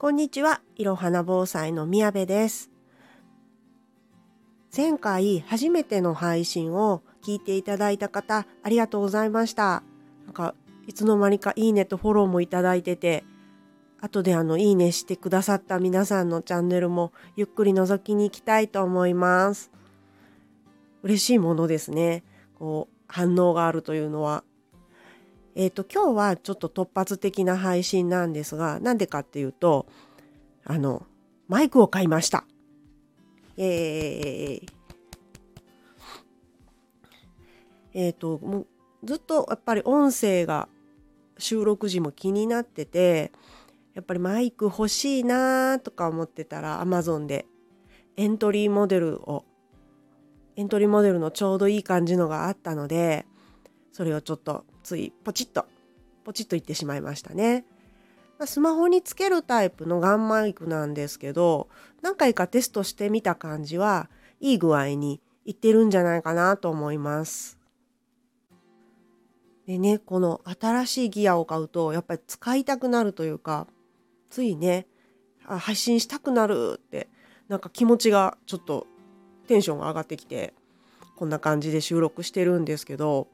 こんにちは、いろはな防災の宮部です。前回初めての配信を聞いていただいた方、ありがとうございました。なんか、いつの間にかいいねとフォローもいただいてて、後であの、いいねしてくださった皆さんのチャンネルもゆっくり覗きに行きたいと思います。嬉しいものですね。こう、反応があるというのは。えっ、と、今日はちょっと突発的な配信なんですが、なんでかっていうと、あの、マイクを買いました。えー、えっ、と、もうずっとやっぱり音声が収録時も気になってて、やっぱりマイク欲しいなとか思ってたら Amazon でエントリーモデルをエントリーモデルのちょうどいい感じのがあったのでそれをちょっとついポチッとポチッといってしまいましたね。スマホにつけるタイプのガンマイクなんですけど何回かテストしてみた感じはいい具合にいってるんじゃないかなと思います。でねこの新しいギアを買うとやっぱり使いたくなるというかついねあ配信したくなるってなんか気持ちがちょっとテンションが上がってきてこんな感じで収録してるんですけど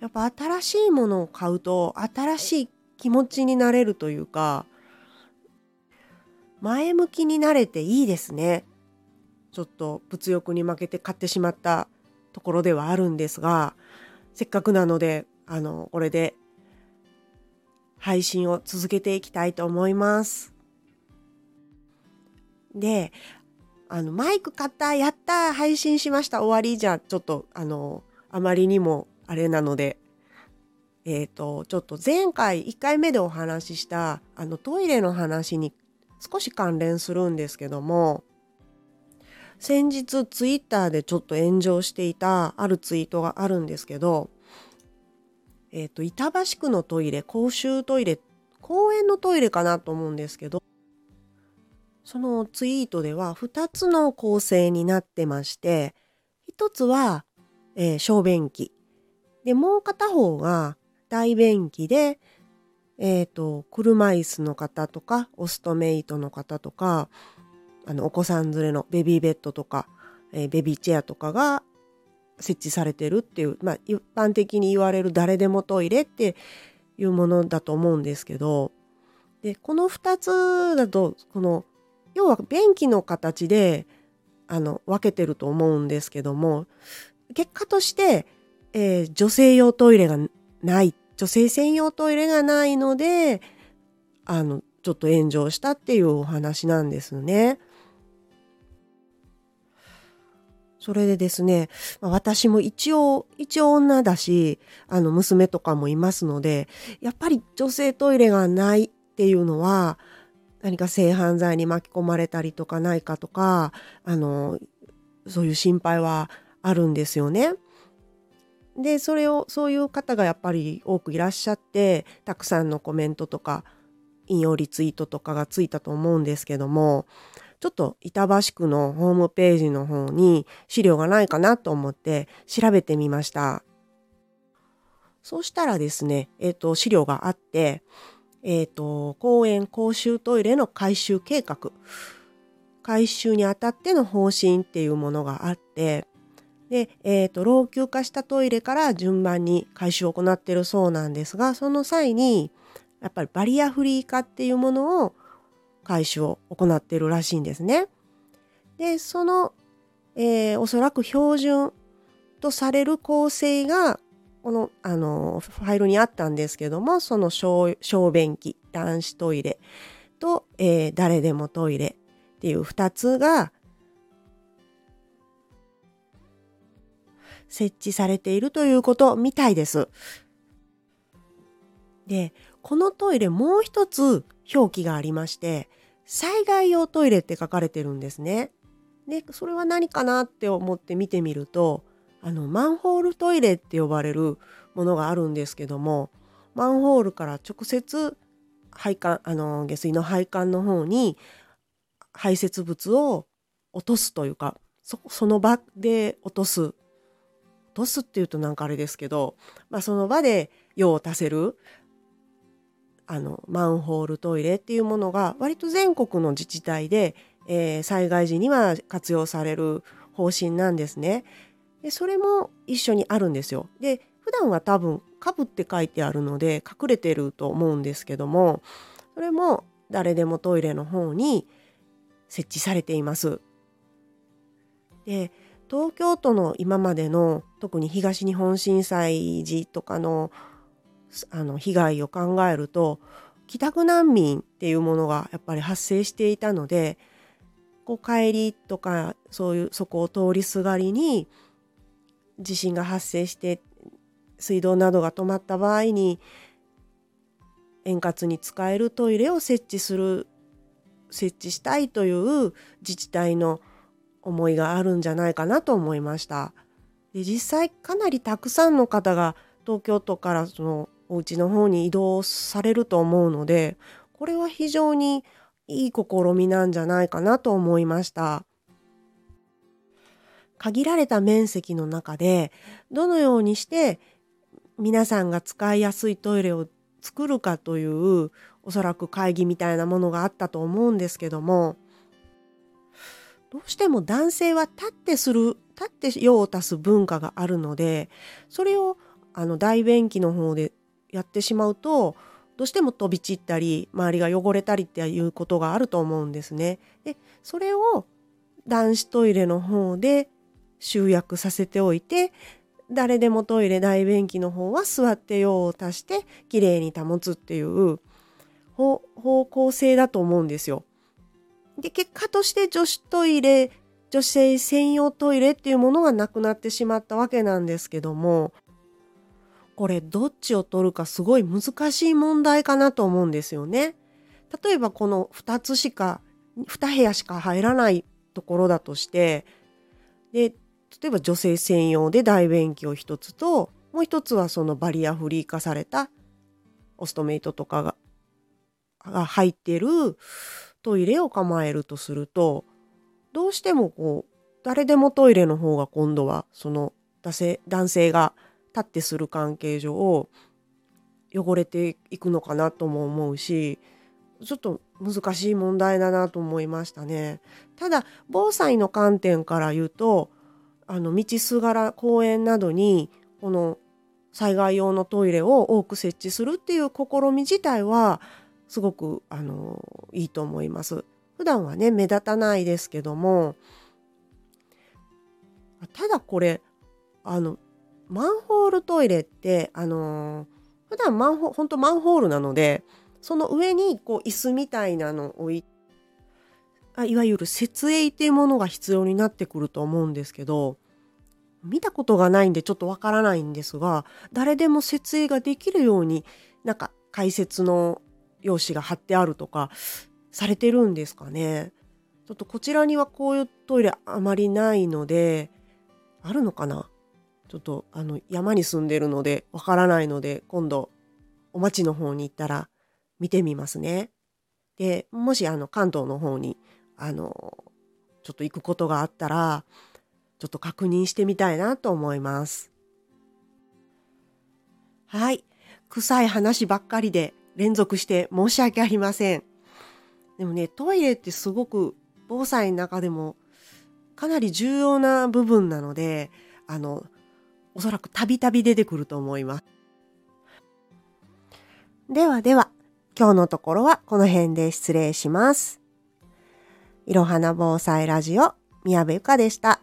やっぱ新しいものを買うと新しい気持ちになれるというか前向きになれていいですねちょっと物欲に負けて買ってしまったところではあるんですがせっかくなのであのこれで配信を続けていきたいと思います。で、あの、マイク買った、やった、配信しました、終わりじゃ、ちょっと、あの、あまりにもあれなので、えっ、と、ちょっと前回1回目でお話しした、あの、トイレの話に少し関連するんですけども、先日ツイッターでちょっと炎上していたあるツイートがあるんですけど、えっ、と、板橋区のトイレ、公衆トイレ、公園のトイレかなと思うんですけど、そのツイートでは2つの構成になってまして、1つは、えー小便器。で、もう片方が大便器で、えっ、と、車椅子の方とか、オストメイトの方とか、あの、お子さん連れのベビーベッドとか、えーベビーチェアとかが設置されてるっていう、まあ、一般的に言われる誰でもトイレっていうものだと思うんですけどでこの2つだとこの要は便器の形であの分けてると思うんですけども結果として、えー女性用トイレがない女性専用トイレがないのであのちょっと炎上したっていうお話なんですね。それでですね、私も一応、一応女だし、あの、娘とかもいますので、やっぱり女性トイレがないっていうのは、何か性犯罪に巻き込まれたりとかないかとか、あの、そういう心配はあるんですよね。で、それを、そういう方がやっぱり多くいらっしゃって、たくさんのコメントとか、引用リツイートとかがついたと思うんですけども、ちょっと板橋区のホームページの方に資料がないかなと思って調べてみました。そうしたらですね、えっ、と、資料があって、えっ、と、公園公衆トイレの改修計画、改修にあたっての方針っていうものがあって、で、えっ、と、老朽化したトイレから順番に改修を行っているそうなんですが、その際に、やっぱりバリアフリー化っていうものを改修を行っているらしいんですね。で、その、えーおそらく標準とされる構成が、この、あの、ファイルにあったんですけども、その小小便器、男子トイレと、えー誰でもトイレっていう二つが設置されているということみたいです。で、このトイレもう一つ表記がありまして、災害用トイレって書かれてるんですね。で、それは何かなって思って見てみると、あの、マンホールトイレって呼ばれるものがあるんですけども、マンホールから直接配管、あの、下水の配管の方に排泄物を落とすというか、そその場で落とす。とすっていうとなんかあれですけど、まあその場で用を足せるあのマンホールトイレっていうものが割と全国の自治体で、えー、災害時には活用される方針なんですね。でそれも一緒にあるんですよ。で普段は多分「株」って書いてあるので隠れてると思うんですけどもそれも誰でもトイレの方に設置されています。で東京都の今までの特に東日本震災時とかのあの被害を考えると帰宅難民っていうものがやっぱり発生していたのでこう帰りとかそういうそこを通りすがりに地震が発生して水道などが止まった場合に円滑に使えるトイレを設置する設置したいという自治体の思いがあるんじゃないかなと思いました。で実際かなりたくさんの方が東京都からそのお家の方に移動されると思うのでこれは非常にいい試みなんじゃないかなと思いました。限られた面積の中でどのようにして皆さんが使いやすいトイレを作るかというおそらく会議みたいなものがあったと思うんですけどもどうしても男性は立ってする立って用を足す文化があるのでそれをあの大便器の方でやってしまうとどうしても飛び散ったり周りが汚れたりっていうことがあると思うんですね。でそれを男子トイレの方で集約させておいて誰でもトイレ大便器の方は座って用を足してきれいに保つっていう方向性だと思うんですよ。で結果として女子トイレ女性専用トイレっていうものがなくなってしまったわけなんですけどもこれどっちを取るかすごい難しい問題かなと思うんですよね。例えばこの2つしか2部屋しか入らないところだとしてで例えば女性専用で大便器を1つともう1つはそのバリアフリー化されたオストメイトとかがが入ってるトイレを構えるとするとどうしてもこう誰でもトイレの方が今度はその男性が立ってする関係上汚れていくのかなとも思うしちょっと難しい問題だなと思いましたね。ただ防災の観点から言うとあの道すがら公園などにこの災害用のトイレを多く設置するっていう試み自体はすごくあのいいと思います。普段はね目立たないですけどもただこれあのマンホールトイレってあの普段マンホ本当マンホールなのでその上にこう椅子みたいなのを置いあいわゆる設営っていうものが必要になってくると思うんですけど見たことがないんでちょっとわからないんですが誰でも設営ができるようになんか解説の用紙が貼ってあるとかされてるんですかね。ちょっとこちらにはこういうトイレあまりないのであるのかなちょっとあの山に住んでるのでわからないので今度お町の方に行ったら見てみますね。でもしあの関東の方にあのちょっと行くことがあったらちょっと確認してみたいなと思います。はい。臭い話ばっかりで連続して申し訳ありません。でもね、トイレってすごく防災の中でもかなり重要な部分なので、あの、おそらくたびたび出てくると思います。ではでは、今日のところはこの辺で失礼します。いろはな防災ラジオ、宮部ゆかでした。